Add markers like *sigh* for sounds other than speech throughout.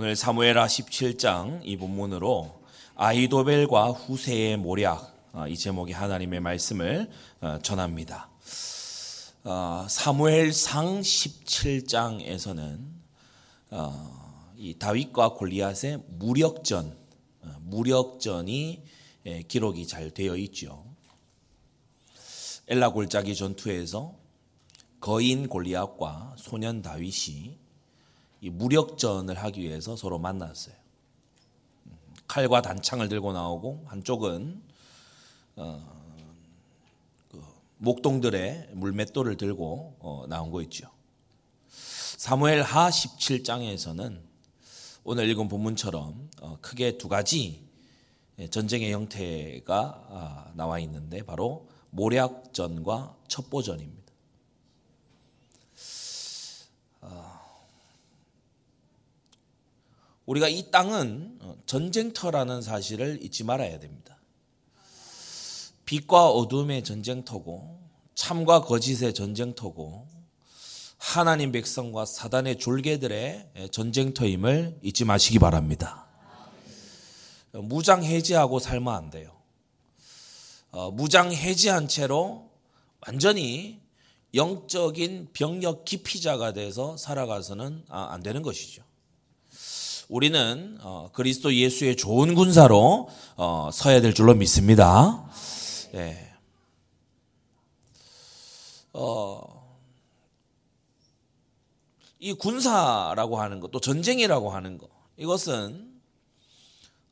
오늘 사무엘하 17장 이 본문으로 아이도벨과 후세의 모략 아, 이 제목의 하나님의 말씀을 어, 전합니다. 어, 사무엘상 17장에서는 어, 이 다윗과 골리앗의 무력전, 무력전이 예, 기록이 잘 되어 있죠. 엘라 골짜기 전투에서 거인 골리앗과 소년 다윗이 이 무력전을 하기 위해서 서로 만났어요. 칼과 단창을 들고 나오고 한쪽은 어, 그 목동들의 물맷돌을 들고 어, 나온 거 있죠. 사무엘 하 17장에서는 오늘 읽은 본문처럼 어, 크게 두 가지 전쟁의 형태가 아, 나와 있는데 바로 모략전과 첩보전입니다. 우리가 이 땅은 어, 전쟁터라는 사실을 잊지 말아야 됩니다. 빛과 어둠의 전쟁터고 참과 거짓의 전쟁터고 하나님 백성과 사단의 졸개들의 전쟁터임을 잊지 마시기 바랍니다. 무장 해제하고 살면 안 돼요. 어, 무장 해제한 채로 완전히 영적인 병력 기피자가 돼서 살아가서는 아, 안 되는 것이죠. 우리는 어, 그리스도 예수의 좋은 군사로 어, 서야 될 줄로 믿습니다. 예. 어, 이 군사라고 하는 것, 또 전쟁이라고 하는 것, 이것은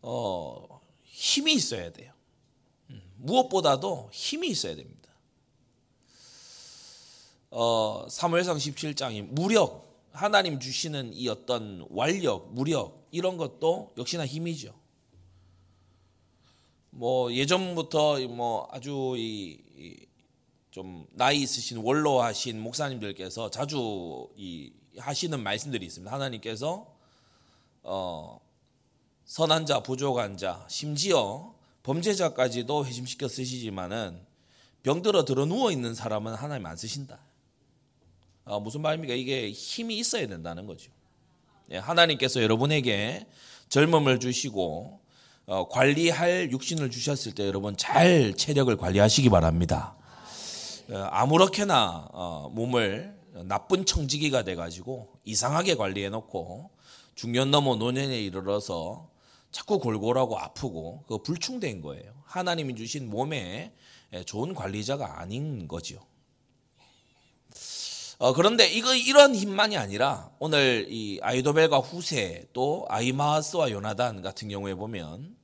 어, 힘이 있어야 돼요. 음, 무엇보다도 힘이 있어야 됩니다. 어, 사무엘상 17장이 무력, 하나님 주시는 이 어떤 완력, 무력 이런 것도 역시나 힘이죠. 뭐 예전부터 뭐 아주 이좀 나이 있으신 원로하신 목사님들께서 자주 이 하시는 말씀들이 있습니다. 하나님께서 어 선한 자, 부족한 자, 심지어 범죄자까지도 회심시켜 쓰시지만은 병들어 들어 누워 있는 사람은 하나님 안 쓰신다. 어, 무슨 말입니까? 이게 힘이 있어야 된다는 거죠. 예, 하나님께서 여러분에게 젊음을 주시고 어, 관리할 육신을 주셨을 때 여러분 잘 체력을 관리하시기 바랍니다. 어, 아무렇게나 어, 몸을 나쁜 청지기가 돼가지고 이상하게 관리해 놓고 중년 넘어 노년에 이르러서 자꾸 골골하고 아프고 그 불충된 거예요. 하나님이 주신 몸에 좋은 관리자가 아닌 거죠. 어, 그런데 이거 이런 힘만이 아니라 오늘 이 아이도벨과 후세 또 아이마스와 요나단 같은 경우에 보면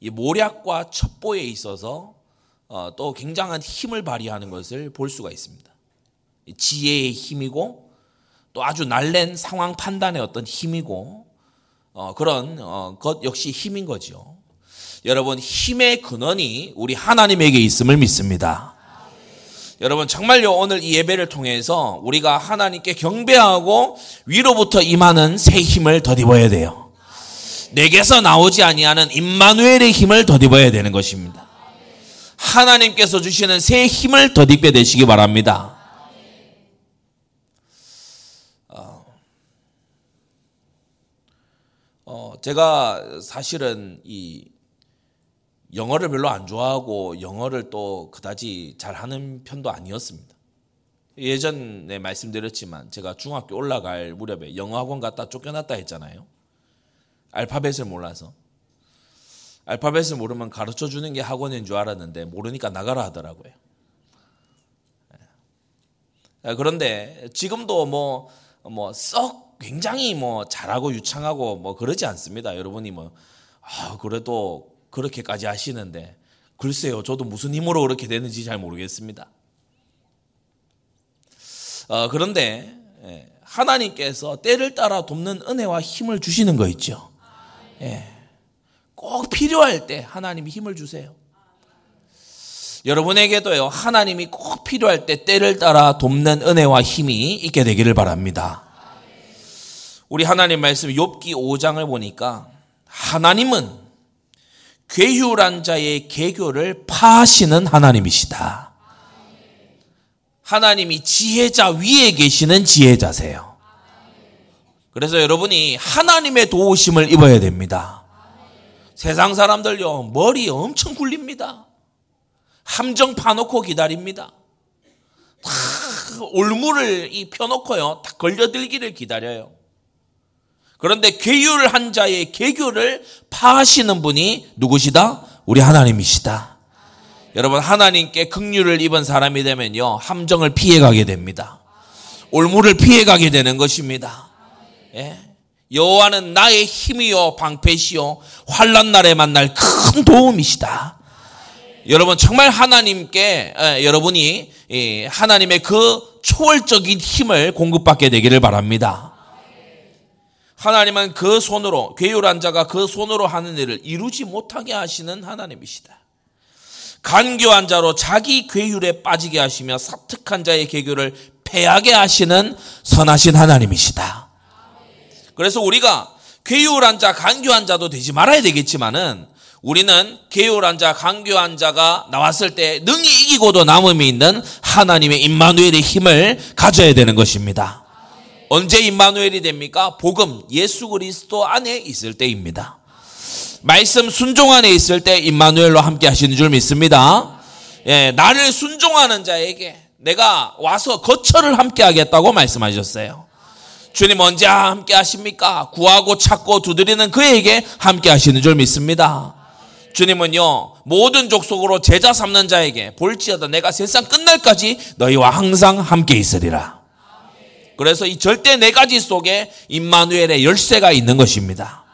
이 모략과 첩보에 있어서 어, 또 굉장한 힘을 발휘하는 것을 볼 수가 있습니다. 지혜의 힘이고 또 아주 날랜 상황 판단의 어떤 힘이고 어, 그런 어, 것 역시 힘인 거죠. 여러분 힘의 근원이 우리 하나님에게 있음을 믿습니다. 여러분 정말요 오늘 이 예배를 통해서 우리가 하나님께 경배하고 위로부터 임하는 새 힘을 덧입어야 돼요. 내게서 나오지 아니하는 임마누엘의 힘을 덧입어야 되는 것입니다. 하나님께서 주시는 새 힘을 덧입게 되시기 바랍니다. 어, 어 제가 사실은 이 영어를 별로 안 좋아하고 영어를 또 그다지 잘하는 편도 아니었습니다. 예전에 말씀드렸지만 제가 중학교 올라갈 무렵에 영어 학원 갔다 쫓겨났다 했잖아요. 알파벳을 몰라서. 알파벳을 모르면 가르쳐 주는 게 학원인 줄 알았는데 모르니까 나가라 하더라고요. 예. 그런데 지금도 뭐, 뭐, 썩 굉장히 뭐 잘하고 유창하고 뭐 그러지 않습니다. 여러분이 뭐, 아, 그래도 그렇게까지 하시는데 글쎄요, 저도 무슨 힘으로 그렇게 되는지 잘 모르겠습니다. 어, 그런데 예, 하나님께서 때를 따라 돕는 은혜와 힘을 주시는 거 있죠. 예, 꼭 필요할 때 하나님이 힘을 주세요. 여러분에게도요, 하나님이 꼭 필요할 때 때를 따라 돕는 은혜와 힘이 있게 되기를 바랍니다. 우리 하나님 말씀 욥기 5장을 보니까 하나님은 괴휴란 자의 개교를 파하시는 하나님이시다. 하나님이 지혜자 위에 계시는 지혜자세요. 그래서 여러분이 하나님의 도우심을 입어야 됩니다. 세상 사람들요, 머리 엄청 굴립니다. 함정 파놓고 기다립니다. 다 올무를 이 펴놓고요, 다 걸려들기를 기다려요. 그런데 괴율한 자의 개교를 파하시는 분이 누구시다? 우리 하나님이시다. 여러분 하나님께 극류를 입은 사람이 되면요 함정을 피해가게 됩니다. 올무를 피해가게 되는 것입니다. 예? 여호와는 나의 힘이요 방패시요 환란 날에 만날 큰 도움이시다. 여러분 정말 하나님께 예, 여러분이 예, 하나님의 그 초월적인 힘을 공급받게 되기를 바랍니다. 하나님은 그 손으로 괴율한 자가 그 손으로 하는 일을 이루지 못하게 하시는 하나님이시다. 간교한 자로 자기 괴율에 빠지게 하시며 사특한 자의 개교를 패하게 하시는 선하신 하나님이시다. 그래서 우리가 괴율한 자, 간교한 자도 되지 말아야 되겠지만은 우리는 괴율한 자, 간교한 자가 나왔을 때 능히 이기고도 남음이 있는 하나님의 임마누엘의 힘을 가져야 되는 것입니다. 언제 임마누엘이 됩니까? 복음 예수 그리스도 안에 있을 때입니다. 말씀 순종 안에 있을 때 임마누엘로 함께 하시는 줄 믿습니다. 예, 나를 순종하는 자에게 내가 와서 거처를 함께 하겠다고 말씀하셨어요. 주님 언제 함께 하십니까? 구하고 찾고 두드리는 그에게 함께 하시는 줄 믿습니다. 주님은요, 모든 족속으로 제자 삼는 자에게 볼지어다 내가 세상 끝날까지 너희와 항상 함께 있으리라. 그래서 이 절대 네 가지 속에 임마누엘의 열쇠가 있는 것입니다.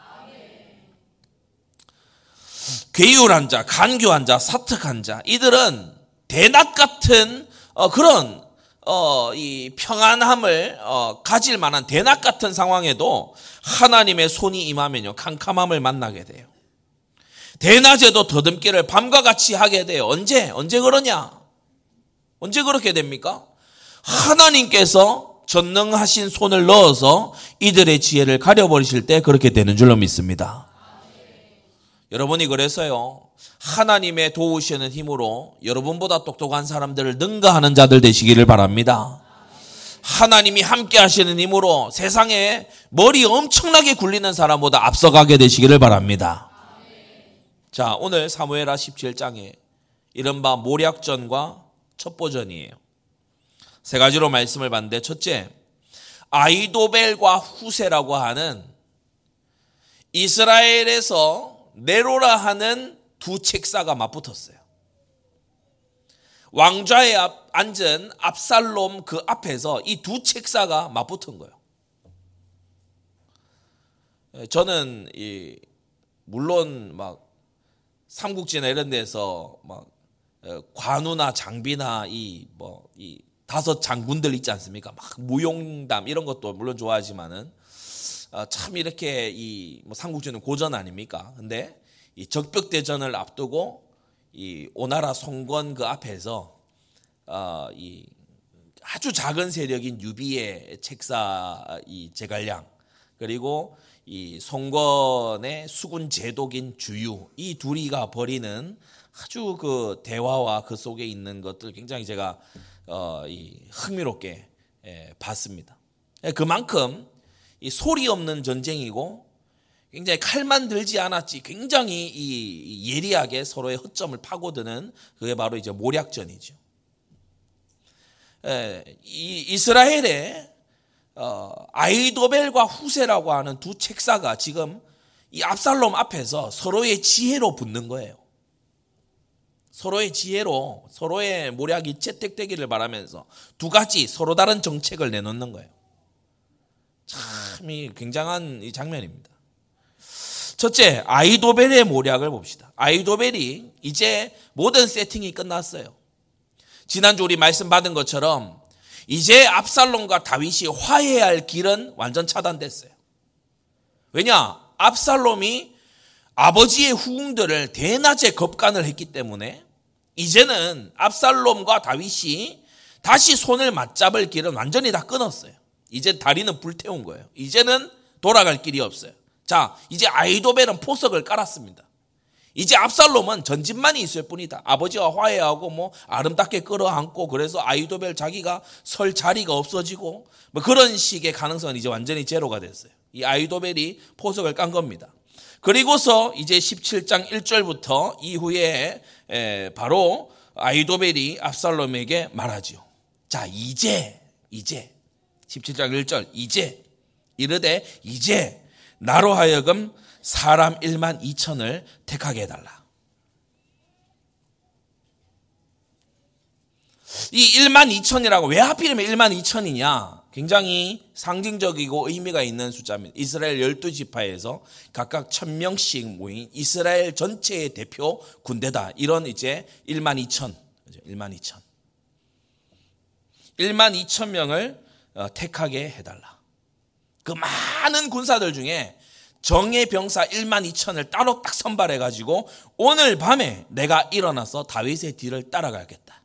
괴유한 자, 간교한 자, 사특한 자, 이들은 대낮 같은 어, 그런 어, 이 평안함을 어, 가질 만한 대낮 같은 상황에도 하나님의 손이 임하면요 캄캄함을 만나게 돼요. 대낮에도 더듬기를 밤과 같이 하게 돼요. 언제? 언제 그러냐? 언제 그렇게 됩니까? 하나님께서 전능하신 손을 넣어서 이들의 지혜를 가려버리실 때 그렇게 되는 줄로 믿습니다. 여러분이 그래서요, 하나님의 도우시는 힘으로 여러분보다 똑똑한 사람들을 능가하는 자들 되시기를 바랍니다. 하나님이 함께 하시는 힘으로 세상에 머리 엄청나게 굴리는 사람보다 앞서가게 되시기를 바랍니다. 자, 오늘 사무엘하 17장에 이른바 모략전과 첩보전이에요. 세 가지로 말씀을 봤는데 첫째, 아이도벨과 후세라고 하는 이스라엘에서 네로라 하는 두 책사가 맞붙었어요. 왕좌에 앉은 압살롬 그 앞에서 이 두 책사가 맞붙은 거예요. 저는 이 물론 막 삼국지나 이런 데서 막 어, 관우나 장비나 이 뭐이 다섯 장군들 있지 않습니까? 막 무용담 이런 것도 물론 좋아하지만은 어, 참 이렇게 이 뭐 삼국지는 고전 아닙니까? 근데 이 적벽 대전을 앞두고 이 오나라 송건 그 앞에서 어, 이 아주 작은 세력인 유비의 책사 이 제갈량 그리고 이 송건의 수군 제독인 주유 이 둘이가 벌이는 아주 그 대화와 그 속에 있는 것들 굉장히 제가 어, 이 흥미롭게 예, 봤습니다. 예, 그만큼 이 소리 없는 전쟁이고 굉장히 칼만 들지 않았지 굉장히 이 예리하게 서로의 허점을 파고드는 그게 바로 이제 모략전이죠. 예, 이 이스라엘의 어, 아이도벨과 후세라고 하는 두 책사가 지금 이 압살롬 앞에서 서로의 지혜로 붙는 거예요. 서로의 지혜로 서로의 모략이 채택되기를 바라면서 두 가지 서로 다른 정책을 내놓는 거예요. 참 이 굉장한 이 장면입니다. 첫째, 아이도벨의 모략을 봅시다. 아이도벨이 이제 모든 세팅이 끝났어요. 지난주 우리 말씀 받은 것처럼 이제 압살롬과 다윗이 화해할 길은 완전 차단됐어요. 왜냐? 압살롬이 아버지의 후궁들을 대낮에 겁간을 했기 때문에 이제는 압살롬과 다윗이 다시 손을 맞잡을 길은 완전히 다 끊었어요. 이제 다리는 불태운 거예요. 이제는 돌아갈 길이 없어요. 자, 이제 아이도벨은 포석을 깔았습니다. 이제 압살롬은 전집만이 있을 뿐이다. 아버지와 화해하고 뭐 아름답게 끌어안고 그래서 아이도벨 자기가 설 자리가 없어지고 뭐 그런 식의 가능성은 이제 완전히 제로가 됐어요. 이 아이도벨이 포석을 깐 겁니다. 그리고서 이제 17장 1절부터 이후에 바로 아이도벨이 압살롬에게 말하지요. 자, 이제, 이제, 17장 1절, 이제, 이르되, 이제, 나로 하여금 사람 1만 2천을 택하게 해달라. 이 1만 2천이라고 왜 하필이면 1만 2천이냐? 굉장히 상징적이고 의미가 있는 숫자입니다. 이스라엘 12지파에서 각각 1000명씩 모인 이스라엘 전체의 대표 군대다. 이런 이제 1만 2천. 1만 2천. 1만 2천 명을 어, 택하게 해달라. 그 많은 군사들 중에 정예 병사 1만 2천을 따로 딱 선발해 가지고 오늘 밤에 내가 일어나서 다윗의 뒤를 따라가겠다.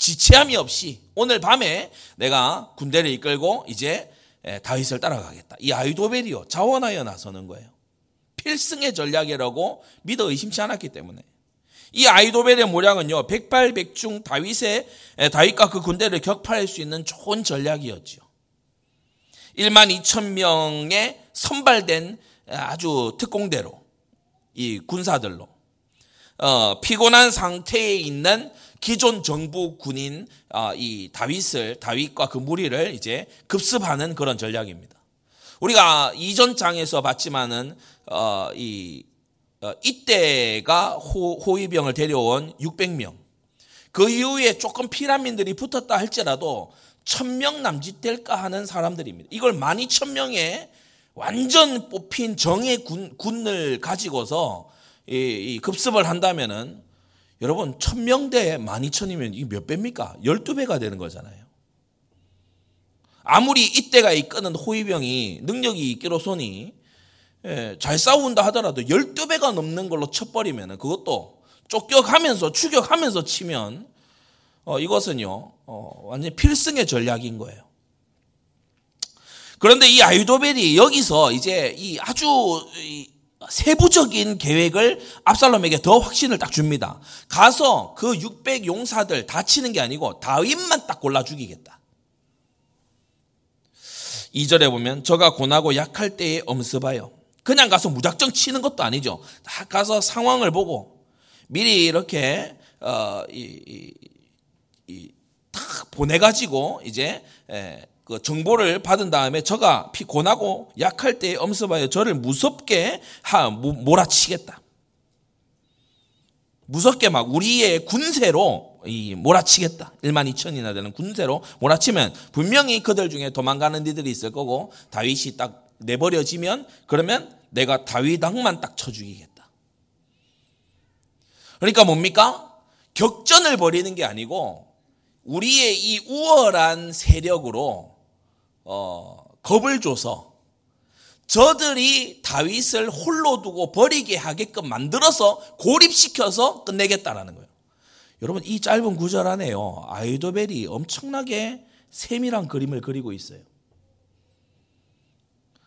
지체함이 없이 오늘 밤에 내가 군대를 이끌고 이제 다윗을 따라가겠다. 이 아이도벨이요 자원하여 나서는 거예요. 필승의 전략이라고 믿어 의심치 않았기 때문에 이 아이도벨의 모략은요 백발백중 다윗의 다윗과 그 군대를 격파할 수 있는 좋은 전략이었지요. 1만 2천 명의 선발된 아주 특공대로 이 군사들로 어, 피곤한 상태에 있는 기존 정부 군인 어, 이 다윗을 다윗과 그 무리를 이제 급습하는 그런 전략입니다. 우리가 이전 장에서 봤지만은 어, 이 어, 이때가 호, 호위병을 데려온 600명. 그 이후에 조금 피라민들이 붙었다 할지라도 1000명 남짓 될까 하는 사람들입니다. 이걸 12,000명의 완전 뽑힌 정예 군, 군을 가지고서 이, 이 급습을 한다면은 여러분 1000명대 12,000이면 이게 몇 배입니까? 12배가 되는 거잖아요. 아무리 이때가 이끄는 호위병이 능력이 있기로서니 예, 잘 싸운다 하더라도 12배가 넘는 걸로 쳐버리면 그것도 쫓겨가면서 추격하면서 치면 어, 이것은요 어, 완전히 필승의 전략인 거예요. 그런데 이 아유도벨이 여기서 이제 이 아주 이 세부적인 계획을 압살롬에게 더 확신을 딱 줍니다. 가서 그 600 용사들 다 치는 게 아니고 다윗만 딱 골라 죽이겠다. 2절에 보면 저가 고나고 약할 때에 엄습하여 그냥 가서 무작정 치는 것도 아니죠. 다 가서 상황을 보고 미리 이렇게 어, 이, 이, 이, 탁 보내가지고 이제 에, 그 정보를 받은 다음에 저가 피곤하고 약할 때 엄습하여 저를 무섭게 하, 몰아치겠다. 무섭게 막 우리의 군세로 이 몰아치겠다. 1만 2천이나 되는 군세로 몰아치면 분명히 그들 중에 도망가는 이들이 있을 거고 다윗이 딱 내버려지면 그러면 내가 다윗왕만 딱 쳐 죽이겠다. 그러니까 뭡니까? 격전을 벌이는 게 아니고 우리의 이 우월한 세력으로 어, 겁을 줘서 저들이 다윗을 홀로 두고 버리게 하게끔 만들어서 고립시켜서 끝내겠다라는 거예요. 여러분 이 짧은 구절 안에요. 아이도벨이 엄청나게 세밀한 그림을 그리고 있어요.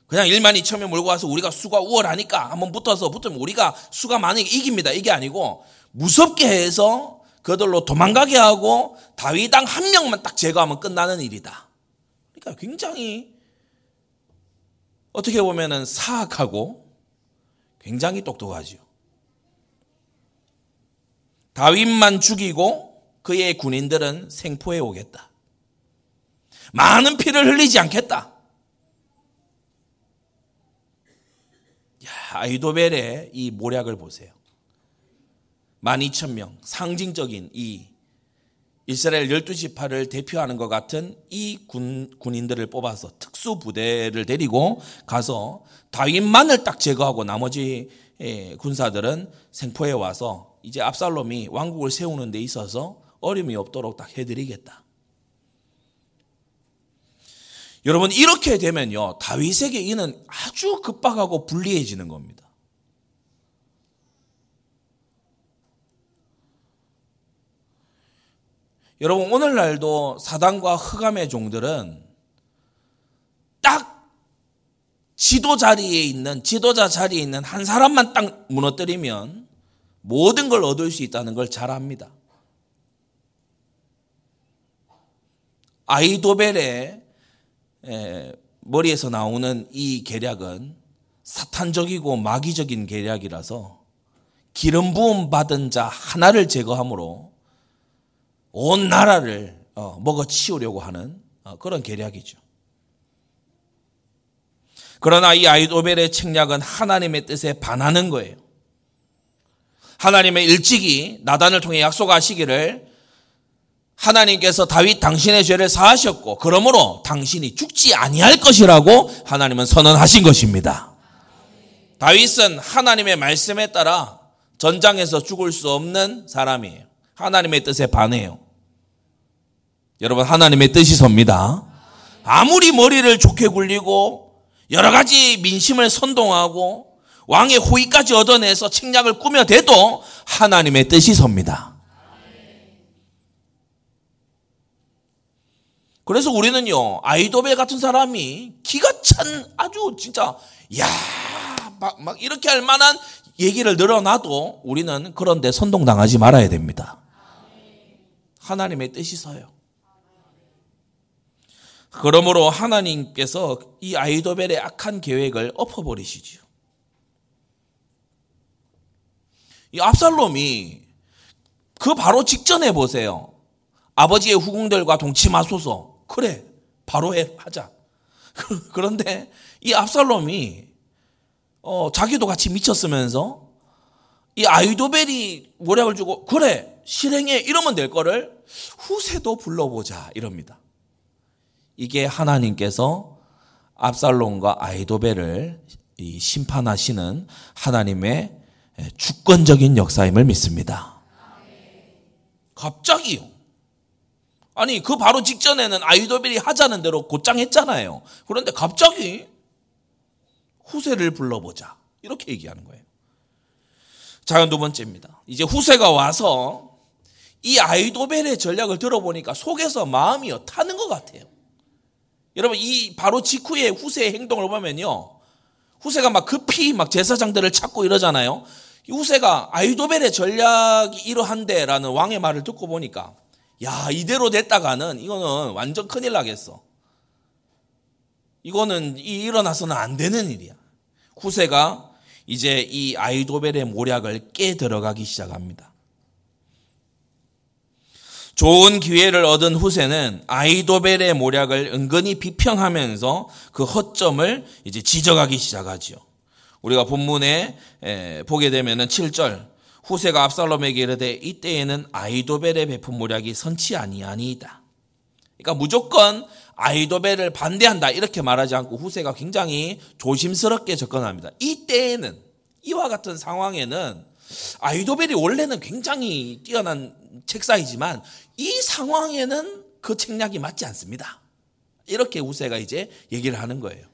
그냥 1만 2천 명 몰고 와서 우리가 수가 우월하니까 한번 붙어서 붙으면 우리가 수가 많으니까 이깁니다. 이게 아니고 무섭게 해서 그들로 도망가게 하고 다윗당 한 명만 딱 제거하면 끝나는 일이다. 그러니까 굉장히 어떻게 보면은 사악하고 굉장히 똑똑하지요. 다윗만 죽이고 그의 군인들은 생포해 오겠다. 많은 피를 흘리지 않겠다. 아이도벨의 이 모략을 보세요. 12,000명, 상징적인 이 이스라엘 12지파를 대표하는 것 같은 이 군, 군인들을 뽑아서 특수 부대를 데리고 가서 다윗만을 딱 제거하고 나머지 예, 군사들은 생포에 와서 이제 압살롬이 왕국을 세우는 데 있어서 어림이 없도록 딱 해드리겠다. 여러분 이렇게 되면요 다윗에게 이는 아주 급박하고 불리해지는 겁니다. 여러분 오늘날도 사단과 흑암의 종들은 딱 지도 자리에 있는 지도자 자리에 있는 한 사람만 딱 무너뜨리면 모든 걸 얻을 수 있다는 걸 잘 압니다. 아이도벨의 머리에서 나오는 이 계략은 사탄적이고 마귀적인 계략이라서 기름 부음 받은 자 하나를 제거함으로 온 나라를 어, 먹어 치우려고 하는 어, 그런 계략이죠. 그러나 이 아이도벨의 책략은 하나님의 뜻에 반하는 거예요. 하나님의 일찍이 나단을 통해 약속하시기를 하나님께서 다윗 당신의 죄를 사하셨고 그러므로 당신이 죽지 아니할 것이라고 하나님은 선언하신 것입니다. 다윗은 하나님의 말씀에 따라 전장에서 죽을 수 없는 사람이에요. 하나님의 뜻에 반해요. 여러분 하나님의 뜻이 섭니다. 아무리 머리를 좋게 굴리고 여러 가지 민심을 선동하고 왕의 호의까지 얻어내서 책략을 꾸며대도 하나님의 뜻이 섭니다. 그래서 우리는요, 아이도벨 같은 사람이 기가 찬 아주 진짜, 야, 막, 막 이렇게 할 만한 얘기를 늘어놔도 우리는 그런데 선동당하지 말아야 됩니다. 하나님의 뜻이 서요. 그러므로 하나님께서 이 아이도벨의 악한 계획을 엎어버리시지요. 이 압살롬이 그 바로 직전에 보세요. 아버지의 후궁들과 동침하소서. 그래, 바로 해, 하자. *laughs* 그런데 이 압살롬이 어, 자기도 같이 미쳤으면서 이 아이도벨이 모략을 주고 그래 실행해 이러면 될 거를 후세도 불러보자 이럽니다. 이게 하나님께서 압살롬과 아이도벨을 심판하시는 하나님의 주권적인 역사임을 믿습니다. 갑자기요. 아니 그 바로 직전에는 아이도벨이 하자는 대로 곧장 했잖아요. 그런데 갑자기 후세를 불러보자 이렇게 얘기하는 거예요. 자, 두 번째입니다. 이제 후세가 와서 이 아이도벨의 전략을 들어보니까 속에서 마음이 타는 것 같아요. 여러분 이 바로 직후에 후세의 행동을 보면요. 후세가 막 급히 막 제사장들을 찾고 이러잖아요. 후세가 아이도벨의 전략이 이러한데라는 왕의 말을 듣고 보니까 야 이대로 됐다가는 이거는 완전 큰일 나겠어. 이거는 일어나서는 안 되는 일이야. 후세가 이제 이 아이도벨의 모략을 깨 들어가기 시작합니다. 좋은 기회를 얻은 후세는 아이도벨의 모략을 은근히 비평하면서 그 허점을 이제 지적하기 시작하지요. 우리가 본문에 보게 되면은 7절 후세가 압살롬에게 이르되 이때에는 아이도벨의 베푼 모략이 선치 아니하니이다. 그러니까 무조건 아이도벨을 반대한다 이렇게 말하지 않고 후세가 굉장히 조심스럽게 접근합니다. 이때에는 이와 같은 상황에는 아이도벨이 원래는 굉장히 뛰어난 책사이지만 이 상황에는 그 책략이 맞지 않습니다. 이렇게 우세가 이제 얘기를 하는 거예요.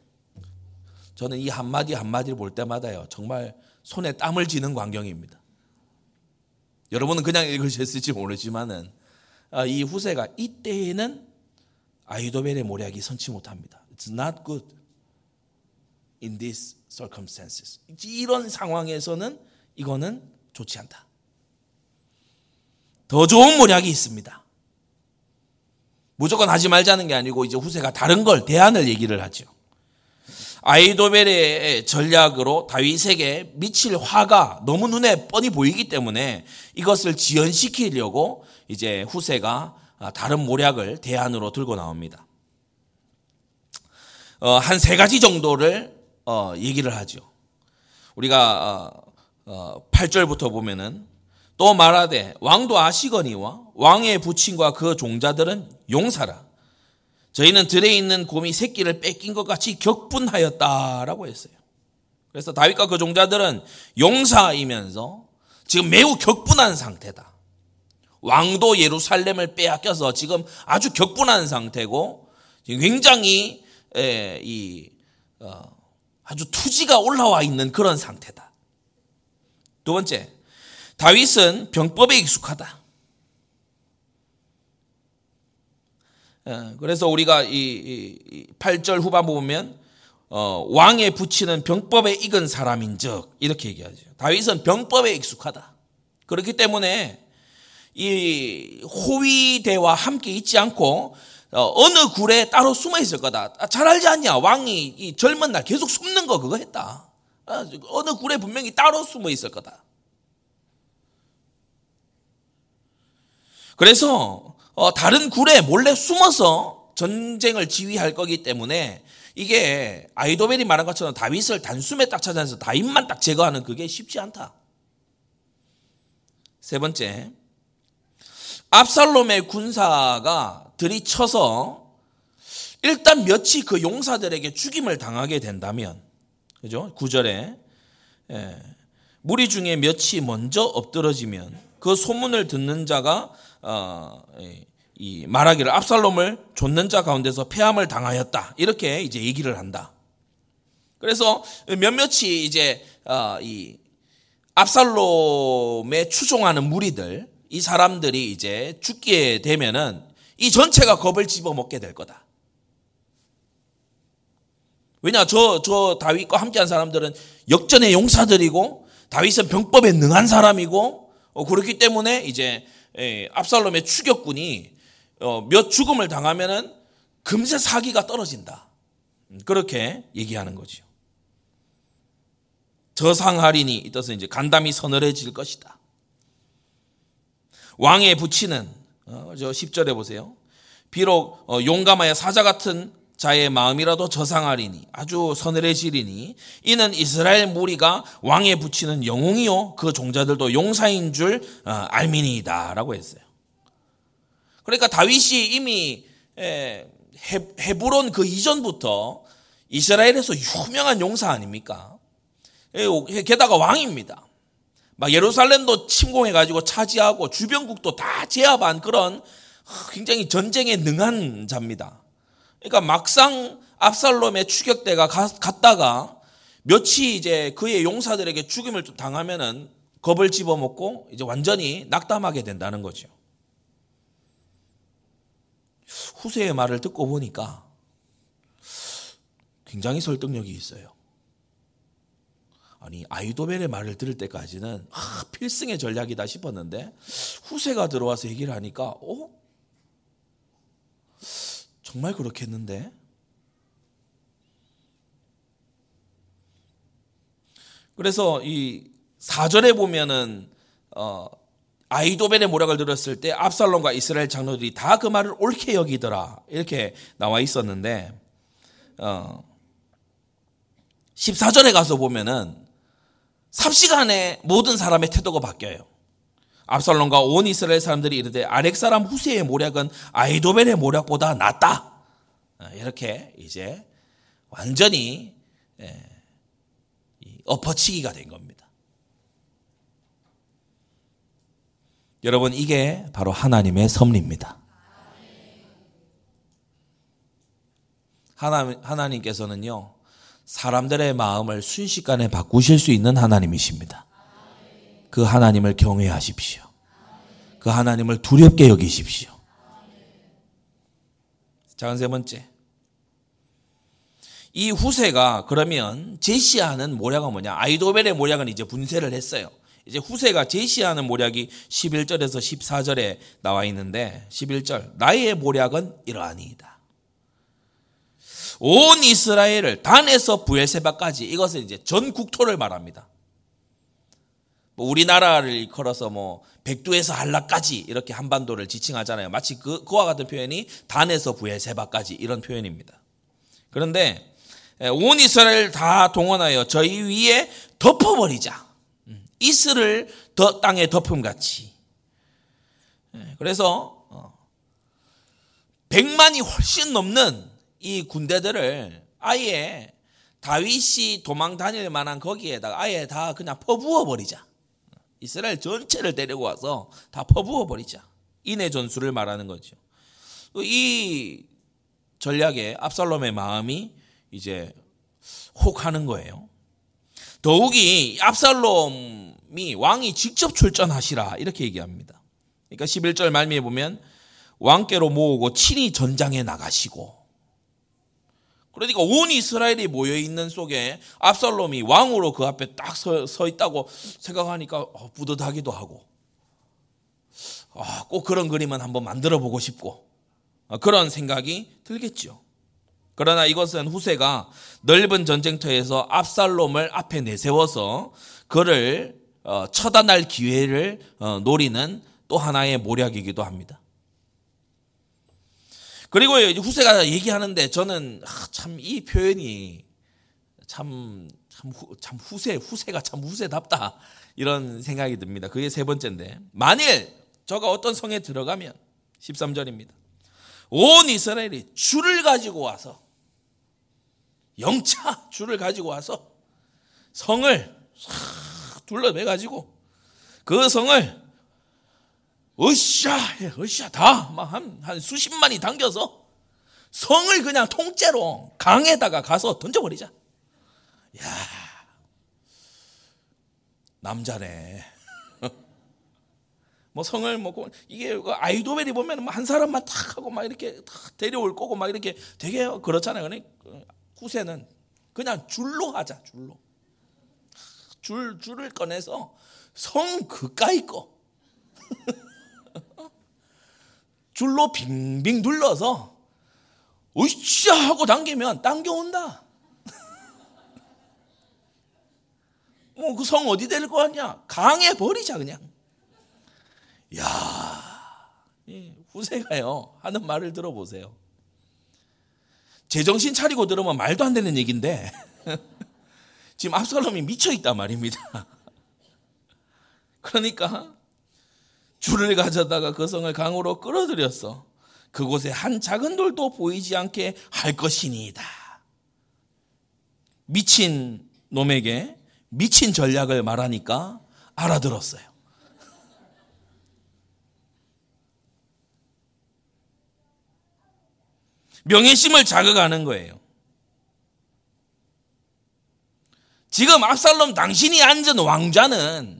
저는 이 한마디 한마디를 볼 때마다요. 정말 손에 땀을 쥐는 광경입니다. 여러분은 그냥 읽으셨을지 모르지만은 아, 이 후세가 이때에는 아이도벨의 모략이 선치 못합니다. It's not good in these circumstances. 이런 상황에서는 이거는 좋지 않다. 더 좋은 모략이 있습니다. 무조건 하지 말자는 게 아니고 이제 후세가 다른 걸 대안을 얘기를 하죠. 아이도벨의 전략으로 다윗에게 미칠 화가 너무 눈에 뻔히 보이기 때문에 이것을 지연시키려고 이제 후세가 다른 모략을 대안으로 들고 나옵니다. 어, 한 세 가지 정도를 어, 얘기를 하죠. 우리가 8절부터 어, 보면은 또 말하되 왕도 아시거니와 왕의 부친과 그 종자들은 용사라. 저희는 들에 있는 곰이 새끼를 뺏긴 것 같이 격분하였다라고 했어요. 그래서 다윗과 그 종자들은 용사이면서 지금 매우 격분한 상태다. 왕도 예루살렘을 빼앗겨서 지금 아주 격분한 상태고 굉장히 이 어, 아주 투지가 올라와 있는 그런 상태다. 두 번째, 다윗은 병법에 익숙하다. 어, 그래서 우리가 이 8절 후반부 보면 어, 왕의 부치는 병법에 익은 사람인즉 이렇게 얘기하죠. 다윗은 병법에 익숙하다. 그렇기 때문에 이 호위대와 함께 있지 않고 어, 느 굴에 따로 숨어 있을 거다. 아, 잘 알지 않냐? 왕이 이 젊은 날 계속 숨는 거 그거 했다. 아, 어느 굴에 분명히 따로 숨어 있을 거다. 그래서 어, 다른 굴에 몰래 숨어서 전쟁을 지휘할 거기 때문에 이게 아이도벨이 말한 것처럼 다윗을 단숨에 딱 찾아내서 다윗만 딱 제거하는 그게 쉽지 않다. 세 번째, 압살롬의 군사가 들이쳐서 일단 몇이 그 용사들에게 죽임을 당하게 된다면, 그죠? 구절에 예, 무리 중에 몇이 먼저 엎드러지면 그 소문을 듣는 자가 어, 이 말하기를 압살롬을 좇는 자 가운데서 폐함을 당하였다 이렇게 이제 얘기를 한다. 그래서 몇몇이 이제 어, 이 압살롬에 추종하는 무리들 이 사람들이 이제 죽게 되면은 이 전체가 겁을 집어먹게 될 거다. 왜냐 저 저 다윗과 함께한 사람들은 역전의 용사들이고 다윗은 병법에 능한 사람이고 어, 그렇기 때문에 이제 예, 압살롬의 추격군이 어, 몇 죽음을 당하면은 금세 사기가 떨어진다. 음, 그렇게 얘기하는 거죠. 저상하리니 이 뜻은 이제 간담이 서늘해질 것이다. 왕의 부치는 어, 저 10절에 보세요. 비록 용감하여 사자 같은 자의 마음이라도 저상하리니 아주 서늘해지리니 이는 이스라엘 무리가 왕에 붙이는 영웅이요 그 종자들도 용사인 줄 어, 알미니이다라고 했어요. 그러니까 다윗이 이미 헤브론 그 이전부터 이스라엘에서 유명한 용사 아닙니까? 게다가 왕입니다. 막 예루살렘도 침공해가지고 차지하고 주변국도 다 제압한 그런 굉장히 전쟁에 능한 자입니다. 그러니까 막상 압살롬의 추격대가 갔다가 며칠 이제 그의 용사들에게 죽임을 당하면은 겁을 집어먹고 이제 완전히 낙담하게 된다는 거죠. 후세의 말을 듣고 보니까 굉장히 설득력이 있어요. 아니 아이도벨의 말을 들을 때까지는 아, 필승의 전략이다 싶었는데 후세가 들어와서 얘기를 하니까 어 정말 그렇겠는데? 그래서 이 4절에 보면은 어 아이도벨의 모략을 들었을 때 압살롬과 이스라엘 장로들이 다 그 말을 옳게 여기더라. 이렇게 나와 있었는데 어 14절에 가서 보면은 삽시간에 모든 사람의 태도가 바뀌어요. 압살롬과 온 이스라엘 사람들이 이르되 아렉 사람 후세의 모략은 아이도벨의 모략보다 낫다. 어, 이렇게 이제 완전히 예, 엎어치기가 된 겁니다. 여러분 이게 바로 하나님의 섭리입니다. 하나님, 하나님께서는요 사람들의 마음을 순식간에 바꾸실 수 있는 하나님이십니다. 그 하나님을 경외하십시오. 그 하나님을 두렵게 여기십시오. 자, 세 번째. 이 후세가 그러면 제시하는 모략은 뭐냐? 아이도벨의 모략은 이제 분쇄를 했어요. 이제 후세가 제시하는 모략이 11절에서 14절에 나와 있는데 11절 나의 모략은 이러하니이다. 온 이스라엘을 단에서 부엘세바까지 이것은 이제 전 국토를 말합니다. 뭐 우리나라를 일컬어서 뭐 백두에서 한라까지 이렇게 한반도를 지칭하잖아요. 마치 그, 그와 같은 표현이 단에서 부엘세바까지 이런 표현입니다. 그런데 온 이스라엘 다 동원하여 저희 위에 덮어버리자. 음, 이슬을 더 땅에 덮음같이. 그래서 100만이 어, 훨씬 넘는 이 군대들을 아예 다윗이 도망 다닐 만한 거기에다가 아예 다 그냥 퍼부어 버리자. 이스라엘 전체를 데리고 와서 다 퍼부어 버리자. 인해 전술을 말하는 거죠. 이 전략에 압살롬의 마음이 이제 혹하는 거예요. 더욱이 압살롬이 왕이 직접 출전하시라 이렇게 얘기합니다. 그러니까 11절 말미에 보면 왕께로 모으고 친히 전장에 나가시고 그러니까 온 이스라엘이 모여 있는 속에 압살롬이 왕으로 그 앞에 딱서 있다고 생각하니까 어, 뿌듯하기도 하고 아, 꼭 그런 그림은 한번 만들어 보고 싶고 어, 그런 생각이 들겠죠. 그러나 이것은 후세가 넓은 전쟁터에서 압살롬을 앞에 내세워서 그를 어, 처단할 기회를 어, 노리는 또 하나의 모략이기도 합니다. 그리고 후세가 얘기하는데 저는 아, 참이 표현이 참, 참, 후, 참 후세, 후세가 참 후세답다. 이런 생각이 듭니다. 그게 세 번째인데. 만일 저가 어떤 성에 들어가면 13절입니다. 온 이스라엘이 줄을 가지고 와서 영차 줄을 가지고 와서 성을 둘러매 가지고 그 성을 으쌰 으쌰 다한 한 수십만이 당겨서 성을 그냥 통째로 강에다가 가서 던져버리자. 야 남자네. *laughs* 뭐 성을 먹고 이게 그 아이도벨이 보면 한 사람만 탁 하고 막 이렇게 탁 데려올 거고 막 이렇게 되게 그렇잖아요. 그 후세는 그냥 줄로 하자 줄로 줄 줄을 꺼내서 성 그까이 거 *laughs* 줄로 빙빙 눌러서 으쌰 하고 당기면 당겨온다. *laughs* 뭐 그 성 어디 될거 같냐? 강에 버리자 그냥. 야, 후세가요 하는 말을 들어보세요. 제정신 차리고 들으면 말도 안 되는 얘기인데 *laughs* 지금 압살롬이 미쳐 있단 말입니다. *laughs* 그러니까 줄을 가져다가 그 성을 강으로 끌어들였어. 그곳에 한 작은 돌도 보이지 않게 할 것이니이다. 미친 놈에게 미친 전략을 말하니까 알아들었어요. 명예심을 자극하는 거예요. 지금 압살롬 당신이 앉은 왕좌는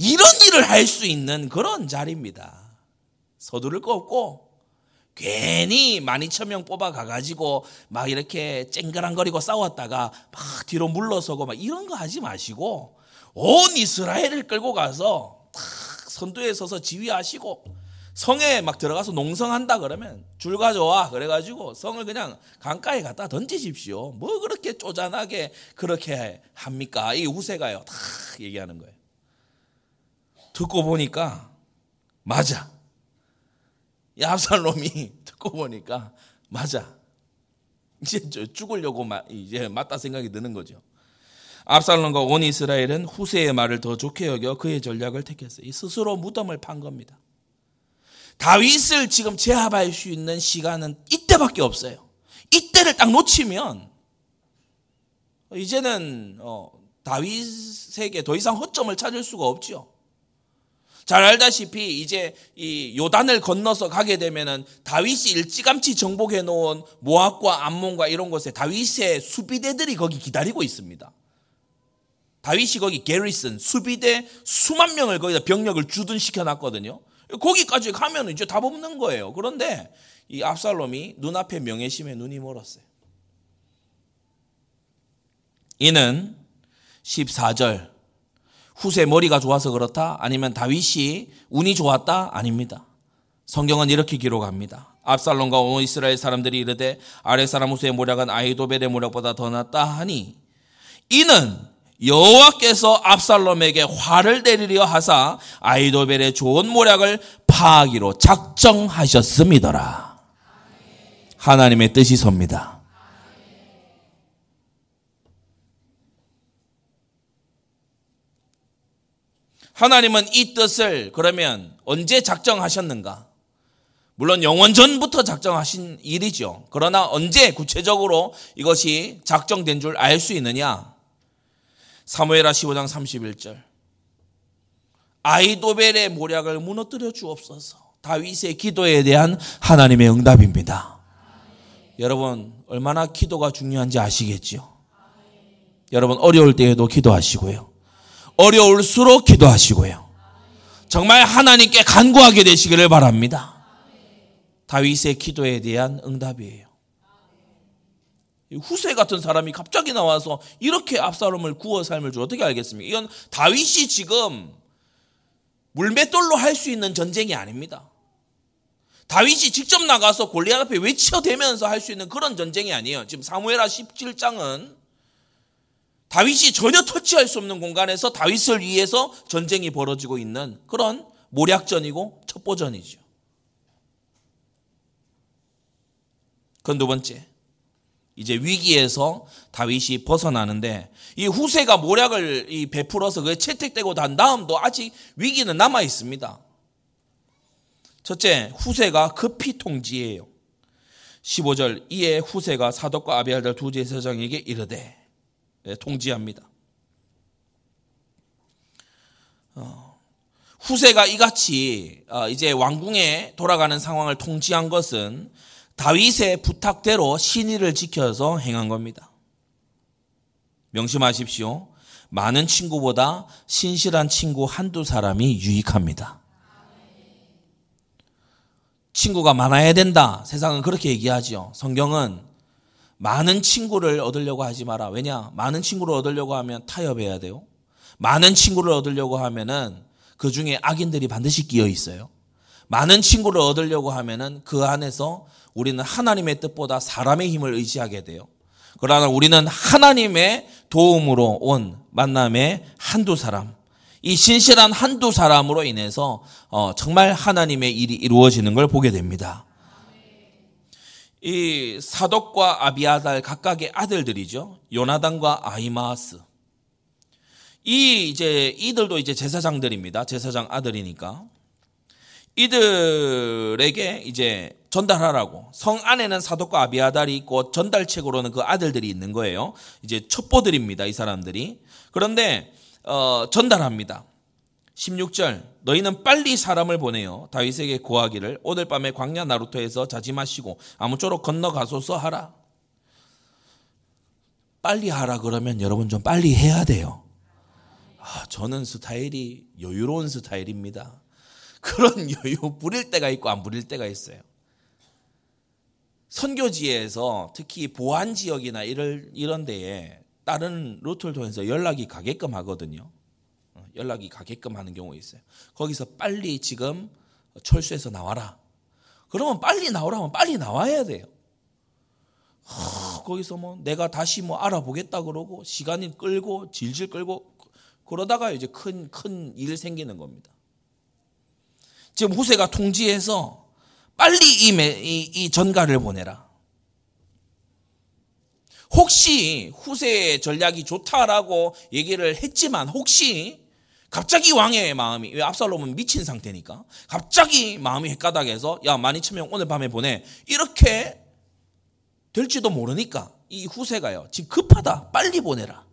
이런 일을 할 수 있는 그런 자리입니다. 서두를 거 없고 괜히 만 이천 명 뽑아 가가지고 막 이렇게 쨍그랑거리고 싸웠다가 막 뒤로 물러서고 막 이런 거 하지 마시고 온 이스라엘을 끌고 가서 탁 선두에 서서 지휘하시고 성에 막 들어가서 농성한다 그러면 줄 가져와 그래가지고 성을 그냥 강가에 갖다 던지십시오. 뭐 그렇게 쪼잔하게 그렇게 합니까? 이 우세가요. 다 얘기하는 거예요. 듣고 보니까 맞아. 이 압살롬이 *laughs* 듣고 보니까 맞아. 이제 죽으려고 이제 맞다 생각이 드는 거죠. 압살롬과 온 이스라엘은 후세의 말을 더 좋게 여겨 그의 전략을 택했어요. 스스로 무덤을 판 겁니다. 다윗을 지금 제압할 수 있는 시간은 이때밖에 없어요. 이때를 딱 놓치면 이제는 어, 다윗에게 더 이상 허점을 찾을 수가 없죠. 잘 알다시피 이제 이 요단을 건너서 가게 되면은 다윗이 일찌감치 정복해 놓은 모압과 암몬과 이런 곳에 다윗의 수비대들이 거기 기다리고 있습니다. 다윗이 거기 게리슨 수비대 수만 명을 거기다 병력을 주둔시켜 놨거든요. 거기까지 가면 이제 답 없는 거예요. 그런데 이 압살롬이 눈앞에 명예심에 눈이 멀었어요. 이는 14절 후세 머리가 좋아서 그렇다? 아니면 다윗이 운이 좋았다? 아닙니다. 성경은 이렇게 기록합니다. 압살롬과 온 이스라엘 사람들이 이르되 아래 사람 후세의 모략은 아이도벨의 모략보다 더 낫다 하니 이는 여호와께서 압살롬에게 화를 내리려 하사 아이도벨의 좋은 모략을 파하기로 작정하셨습니다라. 하나님의 뜻이 섭니다. 하나님은 이 뜻을 그러면 언제 작정하셨는가? 물론 영원 전부터 작정하신 일이죠. 그러나 언제 구체적으로 이것이 작정된 줄 알 수 있느냐? 사무엘하 15장 31절. 아이도벨의 모략을 무너뜨려 주옵소서. 다윗의 기도에 대한 하나님의 응답입니다. 여러분 얼마나 기도가 중요한지 아시겠죠? 여러분 어려울 때에도 기도하시고요. 어려울수록 기도하시고요. 정말 하나님께 간구하게 되시기를 바랍니다. 다윗의 기도에 대한 응답이에요. 후세 같은 사람이 갑자기 나와서 이렇게 압살롬을 구워 삶을 줄 어떻게 알겠습니까? 이건 다윗이 지금 물맷돌로 할 수 있는 전쟁이 아닙니다. 다윗이 직접 나가서 골리앗 앞에 외쳐대면서 할 수 있는 그런 전쟁이 아니에요. 지금 사무엘하 17장은 다윗이 전혀 터치할 수 없는 공간에서 다윗을 위해서 전쟁이 벌어지고 있는 그런 모략전이고 첩보전이죠. 그건 두 번째. 이제 위기에서 다윗이 벗어나는데 이 후세가 모략을 베풀어서 그게 채택되고 난 다음도 아직 위기는 남아 있습니다. 첫째, 후세가 급히 통지해요. 15절 이에 후세가 사독과 아비알달 두 제사장에게 이르되 네, 통지합니다. 어, 후세가 이같이 어, 이제 왕궁에 돌아가는 상황을 통지한 것은 다윗의 부탁대로 신의를 지켜서 행한 겁니다. 명심하십시오. 많은 친구보다 신실한 친구 한두 사람이 유익합니다. 친구가 많아야 된다. 세상은 그렇게 얘기하죠. 성경은 많은 친구를 얻으려고 하지 마라. 왜냐? 많은 친구를 얻으려고 하면 타협해야 돼요. 많은 친구를 얻으려고 하면은 그 중에 악인들이 반드시 끼어 있어요. 많은 친구를 얻으려고 하면은 그 안에서 우리는 하나님의 뜻보다 사람의 힘을 의지하게 돼요. 그러나 우리는 하나님의 도움으로 온 만남의 한두 사람, 이 신실한 한두 사람으로 인해서 어, 정말 하나님의 일이 이루어지는 걸 보게 됩니다. 이 사독과 아비아달 각각의 아들들이죠. 요나단과 아이마스. 이 이제 이들도 이제 제사장들입니다. 제사장 아들이니까. 이들에게 이제 전달하라고 성 안에는 사독과 아비아달이 있고 전달책으로는 그 아들들이 있는 거예요. 이제 첩보들입니다. 이 사람들이. 그런데 어, 전달합니다. 16절 너희는 빨리 사람을 보내요. 다윗에게 고하기를 오늘 밤에 광야 나루토에서 자지 마시고 아무쪼록 건너가소서 하라. 빨리 하라 그러면 여러분 좀 빨리 해야 돼요. 아, 저는 스타일이 여유로운 스타일입니다. *laughs* 그런 여유 부릴 때가 있고 안 부릴 때가 있어요. 선교지에서 특히 보안 지역이나 이럴, 이런 데에 다른 루트를 통해서 연락이 가게끔 하거든요. 어, 연락이 가게끔 하는 경우 있어요. 거기서 빨리 지금 철수해서 나와라. 그러면 빨리 나오라면 빨리 나와야 돼요. 거기서 뭐 내가 다시 뭐 알아보겠다 그러고 시간이 끌고 질질 끌고 그러다가 이제 큰 큰 일 생기는 겁니다. 지금 후세가 통지해서 빨리 이, 이, 이 전가를 보내라. 혹시 후세의 전략이 좋다라고 얘기를 했지만 혹시 갑자기 왕의 마음이 왜 압살롬은 미친 상태니까? 갑자기 마음이 헷가닥해서 야 12,000명 오늘 밤에 보내. 이렇게 될지도 모르니까 이 후세가요. 지금 급하다. 빨리 보내라.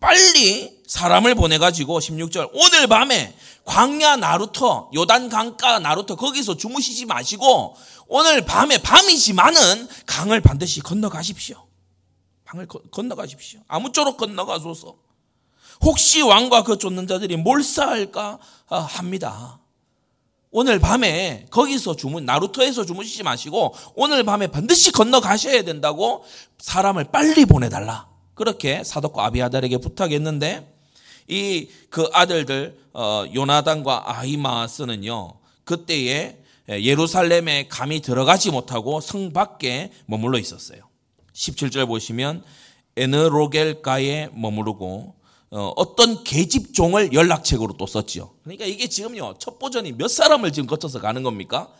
빨리 사람을 보내가지고 16절 오늘 밤에 광야 나루터 요단 강가 나루터 거기서 주무시지 마시고 오늘 밤에 밤이지만은 강을 반드시 건너가십시오. 강을 건너가십시오. 아무쪼록 건너가소서 혹시 왕과 그 쫓는 자들이 몰사할까 아, 합니다. 오늘 밤에 거기서 주문 나루토에서 주무시지 마시고 오늘 밤에 반드시 건너가셔야 된다고 사람을 빨리 보내달라. 그렇게 사독과 아비아달에게 부탁했는데 이 그 아들들 어, 요나단과 아히마스는요 그때에 예루살렘에 감히 들어가지 못하고 성 밖에 머물러 있었어요. 17절 보시면 에느로겔가에 머무르고 어, 어떤 계집종을 연락책으로 또 썼지요. 그러니까 이게 지금요, 첫 버전이 몇 사람을 지금 거쳐서 가는 겁니까?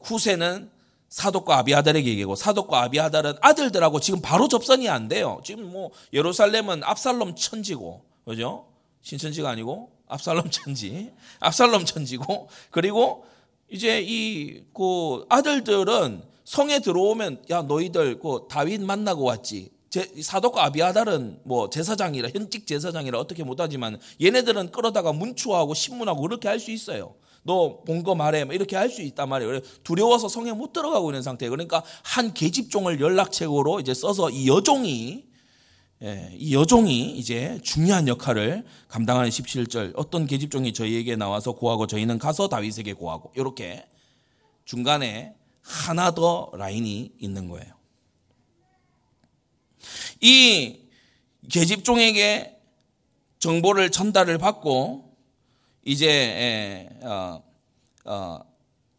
후세는 사독과 아비아달에게 얘기하고 사독과 아비아달은 아들들하고 지금 바로 접선이 안 돼요. 지금 뭐 예루살렘은 압살롬 천지고, 그죠? 신천지가 아니고 압살롬 천지, *laughs* 압살롬 천지고, 그리고 이제 이 그 아들들은 성에 들어오면 야 너희들 그 다윗 만나고 왔지. 제, 사독과 아비아달은 뭐 제사장이라 현직 제사장이라 어떻게 못하지만 얘네들은 끌어다가 문추하고 신문하고 그렇게 할 수 있어요. 너 본 거 말해 뭐 이렇게 할 수 있단 말이에요. 두려워서 성에 못 들어가고 있는 상태. 그러니까 한 계집종을 연락책으로 이제 써서 이 여종이 예, 이 여종이 이제 중요한 역할을 감당하는 17절 어떤 계집종이 저희에게 나와서 고하고 저희는 가서 다윗에게 고하고 이렇게 중간에 하나 더 라인이 있는 거예요. 이 계집종에게 정보를 전달을 받고 이제 어, 어,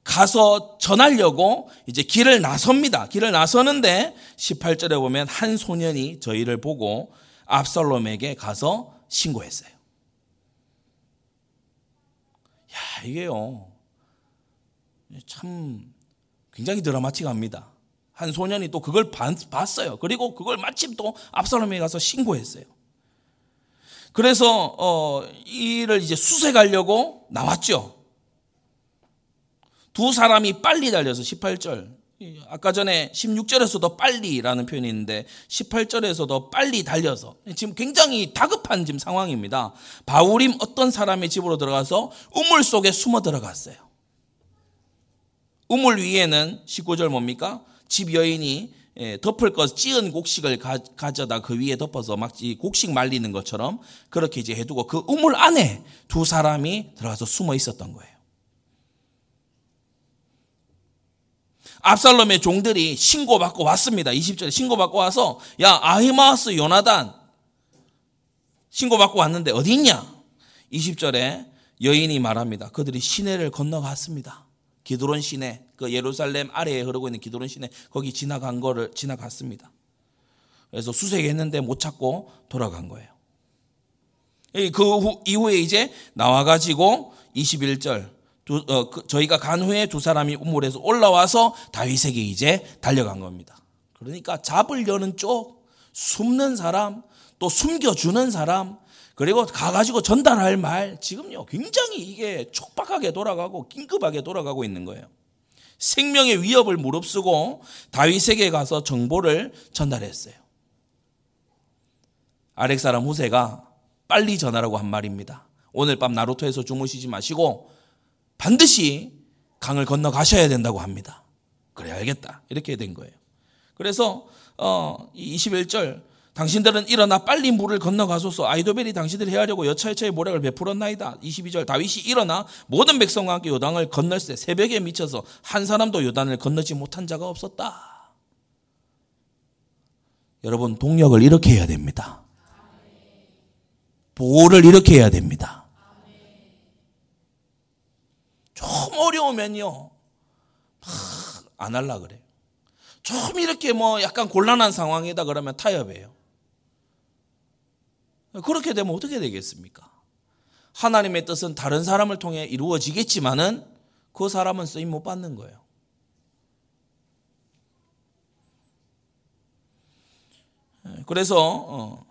가서 전하려고 이제 길을 나섭니다. 길을 나서는데 18절에 보면 한 소년이 저희를 보고 압살롬에게 가서 신고했어요. 야, 이게요. 참 굉장히 드라마틱합니다. 한 소년이 또 그걸 봤어요. 그리고 그걸 마침 또 압살롬에 가서 신고했어요. 그래서 어 이를 이제 수색하려고 나왔죠. 두 사람이 빨리 달려서 18절. 아까 전에 16절에서도 빨리라는 표현이 있는데 18절에서도 빨리 달려서 지금 굉장히 다급한 지금 상황입니다. 바울임 어떤 사람의 집으로 들어가서 우물 속에 숨어 들어갔어요. 우물 위에는 19절 뭡니까? 집 여인이 예, 덮을 것 찌은 곡식을 가, 져다 그 위에 덮어서 막 곡식 말리는 것처럼 그렇게 이제 해두고 그 우물 안에 두 사람이 들어가서 숨어 있었던 거예요. 압살롬의 종들이 신고받고 왔습니다. 20절에 신고받고 와서 야 아히마스 요나단 신고받고 왔는데 어디 있냐? 20절에 여인이 말합니다. 그들이 시내를 건너갔습니다. 기드론 시내 그 예루살렘 아래에 흐르고 있는 기드론 시내 거기 지나간 거를 지나갔습니다. 그래서 수색했는데 못 찾고 돌아간 거예요. 그 이후에 이제 나와가지고 21절 두, 어, 그, 저희가 간 후에 두 사람이 우물에서 올라와서 다윗에게 이제 달려간 겁니다. 그러니까 잡으려는 쪽, 숨는 사람, 또 숨겨주는 사람, 그리고 가가지고 전달할 말, 지금요, 굉장히 이게 촉박하게 돌아가고 긴급하게 돌아가고 있는 거예요. 생명의 위협을 무릅쓰고 다윗에게 가서 정보를 전달했어요. 아렉 사람 후세가 빨리 전하라고 한 말입니다. 오늘 밤 나루토에서 주무시지 마시고 반드시 강을 건너 가셔야 된다고 합니다. 그래 알겠다. 이렇게 된 거예요. 그래서 어 21절 당신들은 일어나 빨리 물을 건너가소서 아이도벨이 당신들이 헤아려고 여차여차의 모략을 베풀었나이다. 22절 다윗이 일어나 모든 백성과 함께 요단을 건널때 새벽에 미쳐서 한 사람도 요단을 건너지 못한 자가 없었다. 여러분 동력을 이렇게 해야 됩니다. 보호를 이렇게 해야 됩니다. 좀 어려우면요. 안 할라 그래. 좀 이렇게 뭐 약간 곤란한 상황이다 그러면 타협해요. 그렇게 되면 어떻게 되겠습니까? 하나님의 뜻은 다른 사람을 통해 이루어지겠지만은 그 사람은 쓰임 못 받는 거예요. 그래서 어,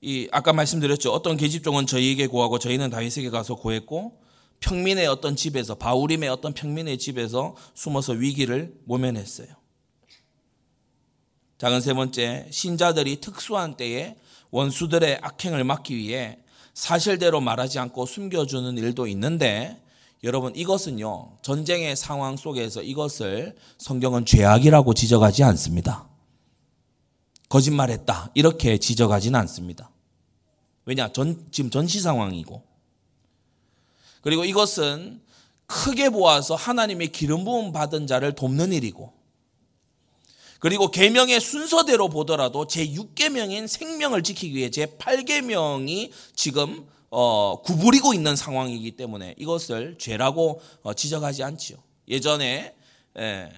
이 아까 말씀드렸죠. 어떤 계집종은 저희에게 구하고 저희는 다윗에게 가서 구했고 평민의 어떤 집에서 바울임의 어떤 평민의 집에서 숨어서 위기를 모면했어요. 작은 세 번째 신자들이 특수한 때에 원수들의 악행을 막기 위해 사실대로 말하지 않고 숨겨주는 일도 있는데 여러분 이것은요 전쟁의 상황 속에서 이것을 성경은 죄악이라고 지적하지 않습니다. 거짓말했다 이렇게 지적하지는 않습니다. 왜냐 전 지금 전시 상황이고 그리고 이것은 크게 보아서 하나님의 기름 부음 받은 자를 돕는 일이고 그리고 계명의 순서대로 보더라도 제 6계명인 생명을 지키기 위해 제 8계명이 지금 어, 구부리고 있는 상황이기 때문에 이것을 죄라고 어, 지적하지 않지요. 예전에 에,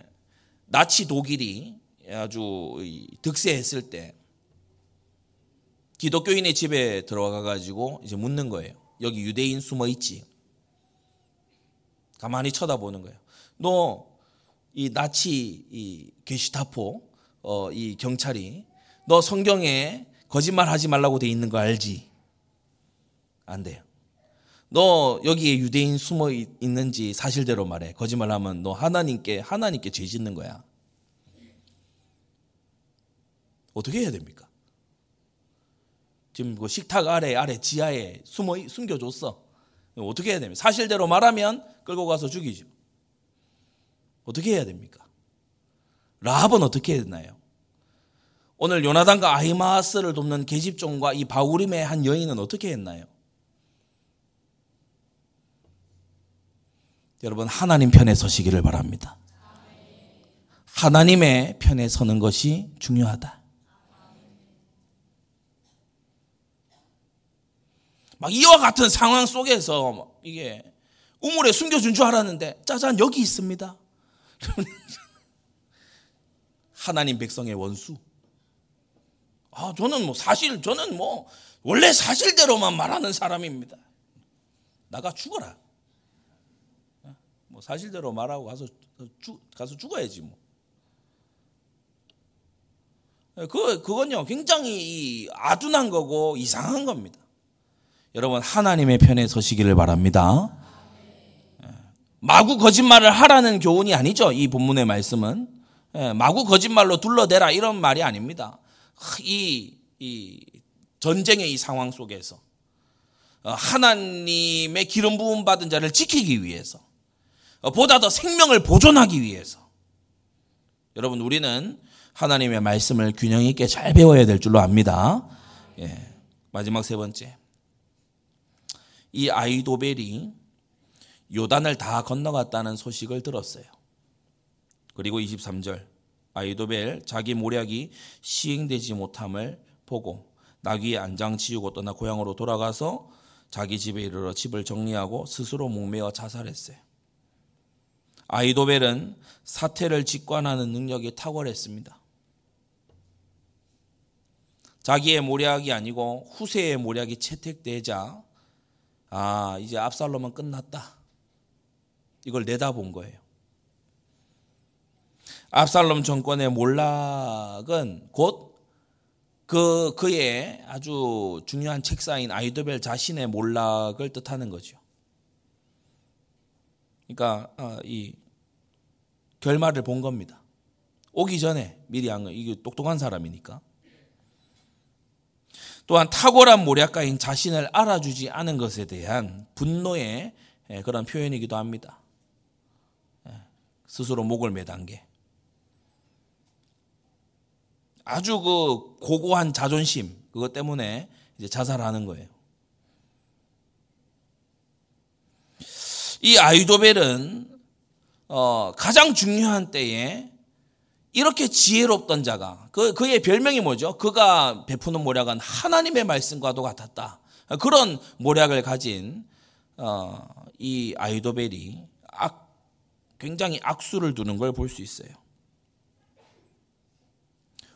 나치 독일이 아주 득세했을 때 기독교인의 집에 들어가 가지고 이제 묻는 거예요. 여기 유대인 숨어 있지? 가만히 쳐다보는 거예요. 너 이 나치 이 게시타포 어, 이 경찰이 너 성경에 거짓말 하지 말라고 돼 있는 거 알지? 안 돼요. 너 여기에 유대인 숨어 있는지 사실대로 말해. 거짓말하면 너 하나님께 하나님께 죄 짓는 거야. 어떻게 해야 됩니까? 지금 그 식탁 아래 아래 지하에 숨어 숨겨줬어. 어떻게 해야 됩니까? 사실대로 말하면 끌고 가서 죽이죠. 어떻게 해야 됩니까? 라합은 어떻게 했나요? 오늘 요나단과 아히마스를 돕는 계집종과 이 바우림의 한 여인은 어떻게 했나요? 여러분 하나님 편에 서시기를 바랍니다. 하나님의 편에 서는 것이 중요하다. 막 이와 같은 상황 속에서 이게 우물에 숨겨준 줄 알았는데 짜잔 여기 있습니다. 하나님 백성의 원수. 아, 저는 뭐 사실, 저는 뭐 원래 사실대로만 말하는 사람입니다. 나가 죽어라. 뭐 사실대로 말하고 가서, 죽, 가서 죽어야지 뭐. 그, 그건요, 굉장히 아둔한 거고 이상한 겁니다. 여러분, 하나님의 편에 서시기를 바랍니다. 마구 거짓말을 하라는 교훈이 아니죠. 이 본문의 말씀은. 예, 마구 거짓말로 둘러대라 이런 말이 아닙니다. 이, 이 전쟁의 이 상황 속에서 어, 하나님의 기름 부음 받은 자를 지키기 위해서 어, 보다 더 생명을 보존하기 위해서 여러분 우리는 하나님의 말씀을 균형 있게 잘 배워야 될 줄로 압니다. 예. 마지막 세 번째. 이 아이도벨이 요단을 다 건너갔다는 소식을 들었어요. 그리고 23절 아이도벨 자기 모략이 시행되지 못함을 보고 나귀에 안장 지우고 떠나 고향으로 돌아가서 자기 집에 이르러 집을 정리하고 스스로 목매어 자살했어요. 아이도벨은 사태를 직관하는 능력이 탁월했습니다. 자기의 모략이 아니고 후세의 모략이 채택되자 아 이제 압살롬은 끝났다. 이걸 내다본 거예요. 압살롬 정권의 몰락은 곧 그, 그의 아주 중요한 책사인 아이도벨 자신의 몰락을 뜻하는 거죠. 그러니까, 어, 이, 결말을 본 겁니다. 오기 전에 미리 한 거, 이게 똑똑한 사람이니까. 또한 탁월한 모략가인 자신을 알아주지 않은 것에 대한 분노의 예, 그런 표현이기도 합니다. 예, 스스로 목을 매단 게. 아주 그 고고한 자존심 그것 때문에 이제 자살하는 거예요. 이 아이도벨은 어, 가장 중요한 때에 이렇게 지혜롭던 자가 그 그의 별명이 뭐죠? 그가 베푸는 모략은 하나님의 말씀과도 같았다. 그런 모략을 가진 어, 이 아이도벨이 악, 굉장히 악수를 두는 걸 볼 수 있어요.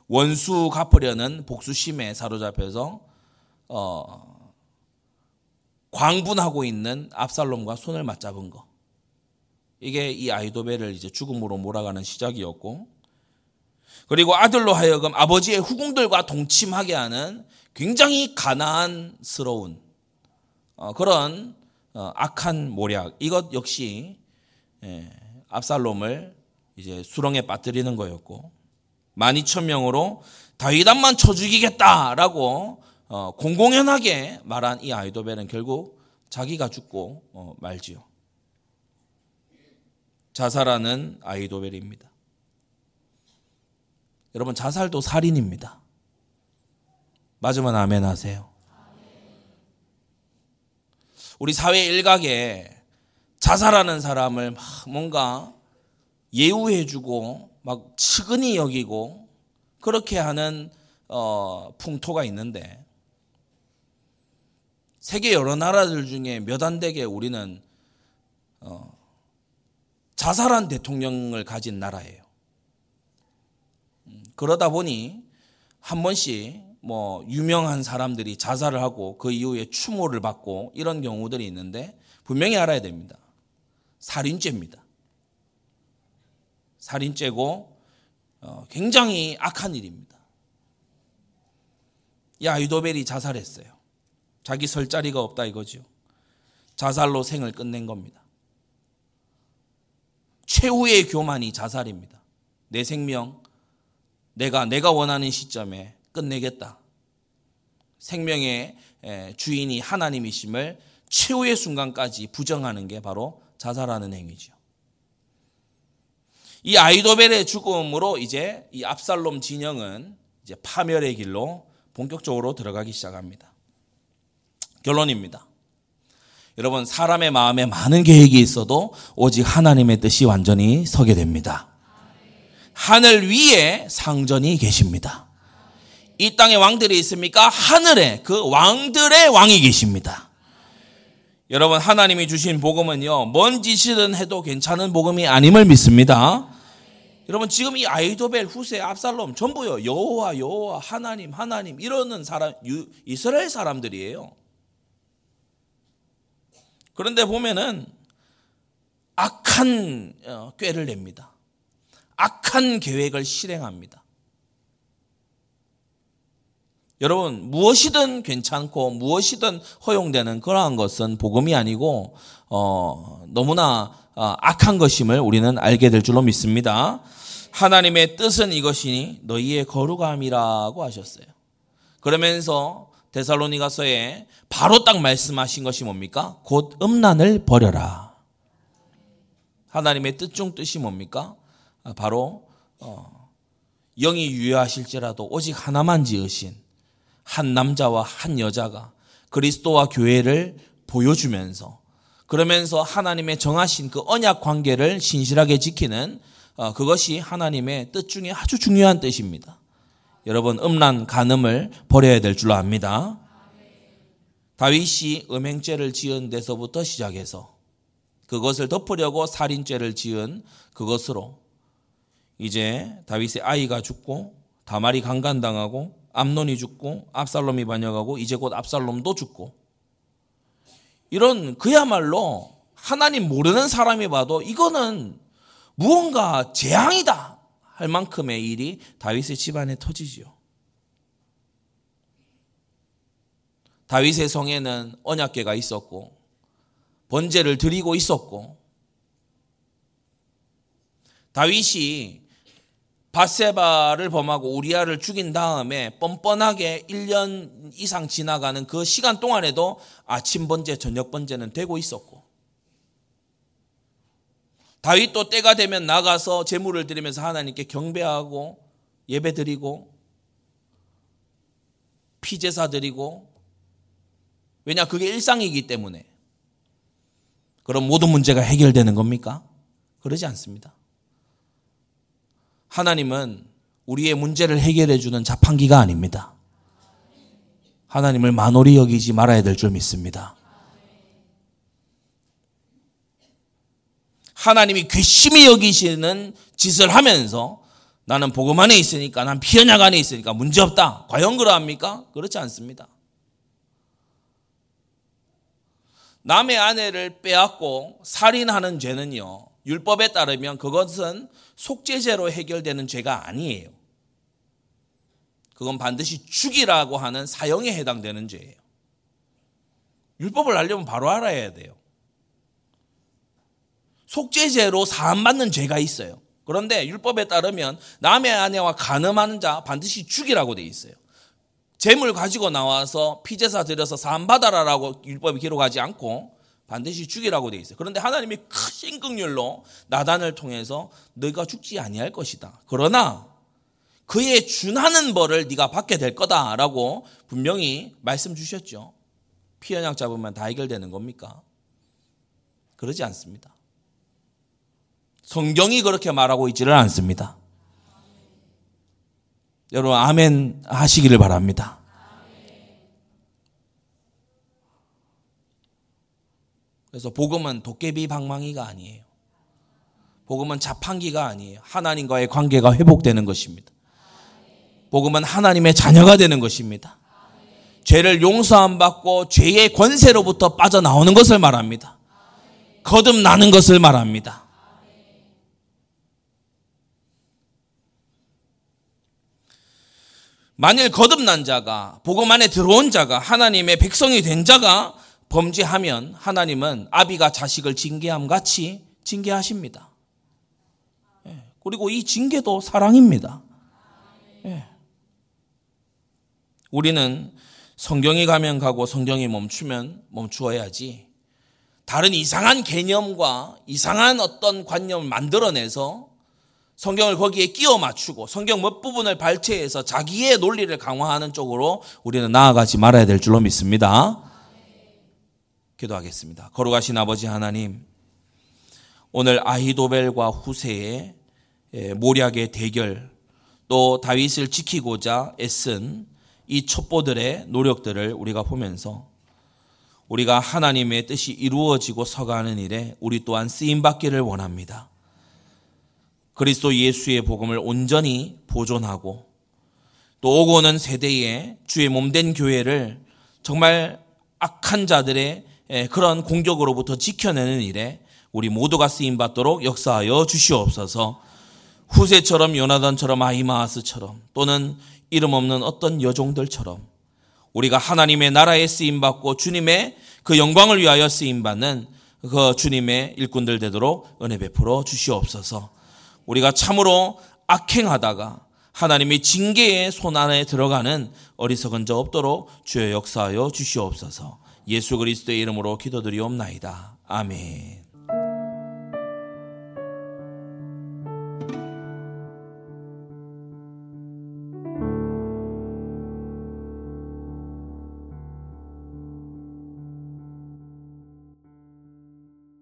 원수 갚으려는 복수심에 사로잡혀서 어, 광분하고 있는 압살롬과 손을 맞잡은 거. 이게 이 아이도벨을 이제 죽음으로 몰아가는 시작이었고, 그리고 아들로 하여금 아버지의 후궁들과 동침하게 하는 굉장히 가난스러운 어, 그런 어, 악한 모략. 이것 역시 예, 압살롬을 이제 수렁에 빠뜨리는 거였고, 12,000명으로 다윗암만 쳐 죽이겠다라고 어, 공공연하게 말한 이 아이도벨은 결국 자기가 죽고 어, 말지요. 자살하는 아이도벨입니다. 여러분 자살도 살인입니다. 맞으면 아멘 하세요. 우리 사회 일각에 자살하는 사람을 뭔가 예우해주고 막 측은히 여기고 그렇게 하는 어, 풍토가 있는데 세계 여러 나라들 중에 몇 안 되게 우리는 어, 자살한 대통령을 가진 나라예요. 음, 그러다 보니 한 번씩 뭐 유명한 사람들이 자살을 하고 그 이후에 추모를 받고 이런 경우들이 있는데 분명히 알아야 됩니다. 살인죄입니다. 살인죄고 어, 굉장히 악한 일입니다. 야유도벨이 자살했어요. 자기 설 자리가 없다 이거죠. 자살로 생을 끝낸 겁니다. 최후의 교만이 자살입니다. 내 생명 내가 내가 원하는 시점에 끝내겠다. 생명의 주인이 하나님이심을 최후의 순간까지 부정하는 게 바로 자살하는 행위죠. 이 아이도벨의 죽음으로 이제 이 압살롬 진영은 이제 파멸의 길로 본격적으로 들어가기 시작합니다. 결론입니다. 여러분, 사람의 마음에 많은 계획이 있어도 오직 하나님의 뜻이 완전히 서게 됩니다. 하늘 위에 상전이 계십니다. 이 땅에 왕들이 있습니까? 하늘에 그 왕들의 왕이 계십니다. 여러분 하나님이 주신 복음은요. 뭔 짓이든 해도 괜찮은 복음이 아님을 믿습니다. 여러분 지금 이 아이도벨 후세 압살롬 전부요. 여호와 여호와 하나님 하나님 이러는 사람 이스라엘 사람들이에요. 그런데 보면은 악한 어, 꾀를 냅니다. 악한 계획을 실행합니다. 여러분 무엇이든 괜찮고 무엇이든 허용되는 그러한 것은 복음이 아니고 어, 너무나 어, 악한 것임을 우리는 알게 될 줄로 믿습니다. 하나님의 뜻은 이것이니 너희의 거룩함이라고 하셨어요. 그러면서 데살로니가서에 바로 딱 말씀하신 것이 뭡니까? 곧 음란을 버려라. 하나님의 뜻 중 뜻이 뭡니까? 아, 바로 어, 영이 유효하실지라도 오직 하나만 지으신 한 남자와 한 여자가 그리스도와 교회를 보여주면서 그러면서 하나님의 정하신 그 언약 관계를 신실하게 지키는 어, 그것이 하나님의 뜻 중에 아주 중요한 뜻입니다. 여러분 음란 간음을 버려야 될 줄로 압니다. 다윗이 음행죄를 지은 데서부터 시작해서 그것을 덮으려고 살인죄를 지은 그것으로 이제 다윗의 아이가 죽고 다말이 강간당하고 암론이 죽고 압살롬이 반역하고 이제 곧 압살롬도 죽고 이런 그야말로 하나님 모르는 사람이 봐도 이거는 무언가 재앙이다 할 만큼의 일이 다윗의 집안에 터지지요. 다윗의 성에는 언약궤가 있었고 번제를 드리고 있었고 다윗이 바세바를 범하고 우리아를 죽인 다음에 뻔뻔하게 1년 이상 지나가는 그 시간 동안에도 아침 번제, 저녁 번제는 되고 있었고 다윗도 때가 되면 나가서 제물을 드리면서 하나님께 경배하고 예배 드리고 피제사 드리고 왜냐 그게 일상이기 때문에 그럼 모든 문제가 해결되는 겁니까? 그러지 않습니다. 하나님은 우리의 문제를 해결해 주는 자판기가 아닙니다. 하나님을 만홀히 여기지 말아야 될 줄 믿습니다. 하나님이 괘씸히 여기시는 짓을 하면서 나는 복음 안에 있으니까 난 피언약 안에 있으니까 문제없다. 과연 그러합니까? 그렇지 않습니다. 남의 아내를 빼앗고 살인하는 죄는요. 율법에 따르면 그것은 속죄죄로 해결되는 죄가 아니에요. 그건 반드시 죽이라고 하는 사형에 해당되는 죄예요. 율법을 알려면 바로 알아야 돼요. 속죄죄로 사함받는 죄가 있어요. 그런데 율법에 따르면 남의 아내와 간음하는 자 반드시 죽이라고 돼 있어요. 재물 가지고 나와서 피제사 드려서 사함받아라라고 율법이 기록하지 않고 반드시 죽이라고 돼 있어요. 그런데 하나님이 크신 극률로 나단을 통해서 너가 죽지 아니할 것이다. 그러나 그의 준하는 벌을 네가 받게 될 거다라고 분명히 말씀 주셨죠. 피연약 잡으면 다 해결되는 겁니까? 그러지 않습니다. 성경이 그렇게 말하고 있지를 않습니다. 여러분, 아멘 하시기를 바랍니다. 그래서 복음은 도깨비 방망이가 아니에요. 복음은 자판기가 아니에요. 하나님과의 관계가 회복되는 것입니다. 복음은 하나님의 자녀가 되는 것입니다. 죄를 용서함 받고 죄의 권세로부터 빠져나오는 것을 말합니다. 거듭나는 것을 말합니다. 만일 거듭난 자가 복음 안에 들어온 자가 하나님의 백성이 된 자가 범죄하면 하나님은 아비가 자식을 징계함 같이 징계하십니다. 예. 그리고 이 징계도 사랑입니다. 예. 우리는 성경이 가면 가고 성경이 멈추면 멈추어야지 다른 이상한 개념과 이상한 어떤 관념을 만들어내서 성경을 거기에 끼워 맞추고 성경 몇 부분을 발췌해서 자기의 논리를 강화하는 쪽으로 우리는 나아가지 말아야 될 줄로 믿습니다. 기도하겠습니다. 거룩하신 아버지 하나님, 오늘 아히도벨과 후세의 모략의 대결, 또 다윗을 지키고자 애쓴 이 첩보들의 노력들을 우리가 보면서 우리가 하나님의 뜻이 이루어지고 서가는 일에 우리 또한 쓰임 받기를 원합니다. 그리스도 예수의 복음을 온전히 보존하고 또 오고 오는 세대에 주의 몸된 교회를 정말 악한 자들의 그런 공격으로부터 지켜내는 일에 우리 모두가 쓰임 받도록 역사하여 주시옵소서. 후세처럼 요나단처럼 아이마하스처럼 또는 이름 없는 어떤 여종들처럼 우리가 하나님의 나라에 쓰임 받고 주님의 그 영광을 위하여 쓰임 받는 그 주님의 일꾼들 되도록 은혜 베풀어 주시옵소서. 우리가 참으로 악행하다가 하나님의 징계의 손 안에 들어가는 어리석은 자 없도록 주여 역사하여 주시옵소서. 예수 그리스도의 이름으로 기도드리옵나이다. 아멘.